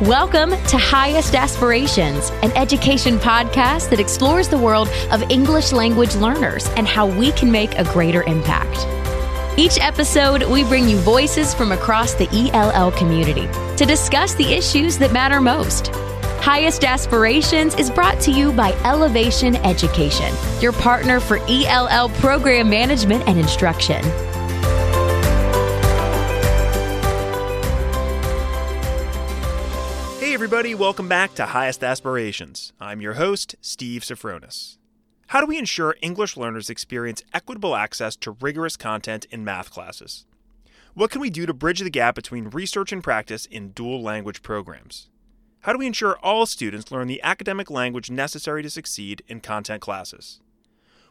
Welcome to Highest Aspirations, an education podcast that explores the world of English language learners and how we can make a greater impact. Each episode, we bring you voices from across the ELL community to discuss the issues that matter most. Highest Aspirations is brought to you by Ellevation Education, your partner for ELL program management and instruction. Everybody, welcome back to Highest Aspirations. I'm your host, Steve Sofronis. How do we ensure English learners experience equitable access to rigorous content in math classes? What can we do to bridge the gap between research and practice in dual language programs? How do we ensure all students learn the academic language necessary to succeed in content classes?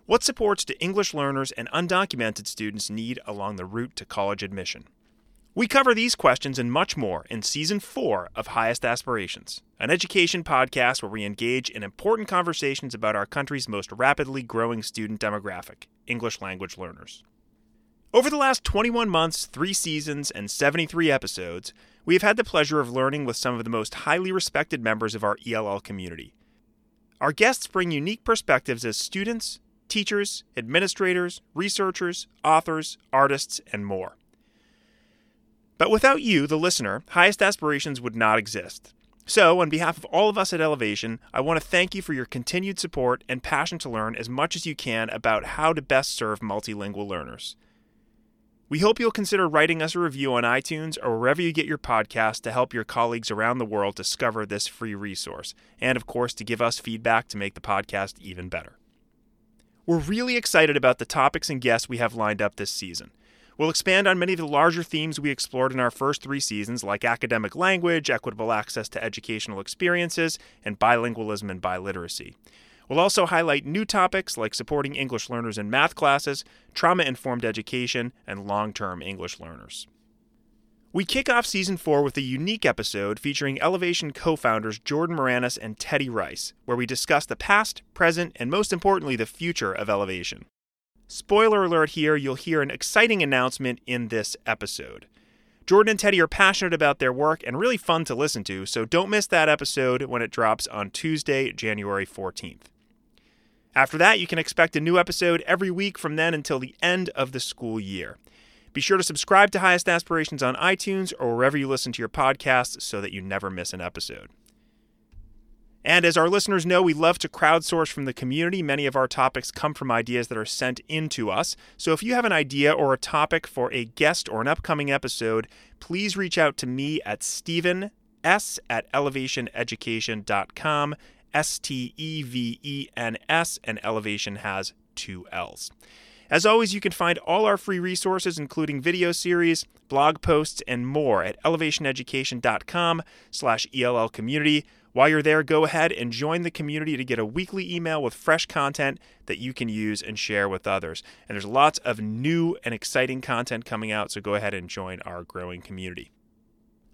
What supports do English learners and undocumented students need along the route to college admission? We cover these questions and much more in Season 4 of Highest Aspirations, an education podcast where we engage in important conversations about our country's most rapidly growing student demographic, English language learners. Over the last 21 months, three seasons, and 73 episodes, we have had the pleasure of learning with some of the most highly respected members of our ELL community. Our guests bring unique perspectives as students, teachers, administrators, researchers, authors, artists, and more. But without you, the listener, Highest Aspirations would not exist. So, on behalf of all of us at Ellevation, I want to thank you for your continued support and passion to learn as much as you can about how to best serve multilingual learners. We hope you'll consider writing us a review on iTunes or wherever you get your podcast to help your colleagues around the world discover this free resource, and of course, to give us feedback to make the podcast even better. We're really excited about the topics and guests we have lined up this season. We'll expand on many of the larger themes we explored in our first three seasons, like academic language, equitable access to educational experiences, and bilingualism and biliteracy. We'll also highlight new topics like supporting English learners in math classes, trauma informed education, and long term English learners. We kick off season four with a unique episode featuring Ellevation co founders Jordan Meranus and Teddy Rice, where we discuss the past, present, and most importantly, the future of Ellevation. Spoiler alert here, you'll hear an exciting announcement in this episode. Jordan and Teddy are passionate about their work and really fun to listen to, so don't miss that episode when it drops on Tuesday, January 14th. After that, you can expect a new episode every week from then until the end of the school year. Be sure to subscribe to Highest Aspirations on iTunes or wherever you listen to your podcasts so that you never miss an episode. And as our listeners know, we love to crowdsource from the community. Many of our topics come from ideas that are sent in to us. So if you have an idea or a topic for a guest or an upcoming episode, please reach out to me at Steven S at ellevationeducation.com. S T E V E N S, and Ellevation has two L's. As always, you can find all our free resources, including video series, blog posts, and more at ellevationeducation.com slash ELL community. While you're there, go ahead and join the community to get a weekly email with fresh content that you can use and share with others. And there's lots of new and exciting content coming out, so go ahead and join our growing community.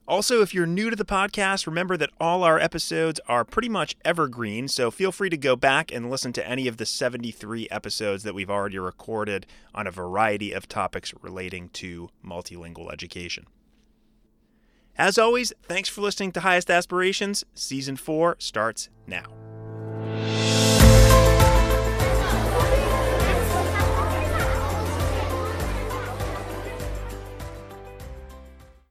Also, if you're new to the podcast, remember that all our episodes are pretty much evergreen, so feel free to go back and listen to any of the 73 episodes that we've already recorded on a variety of topics relating to multilingual education. As always, thanks for listening to Highest Aspirations. Season 4 starts now.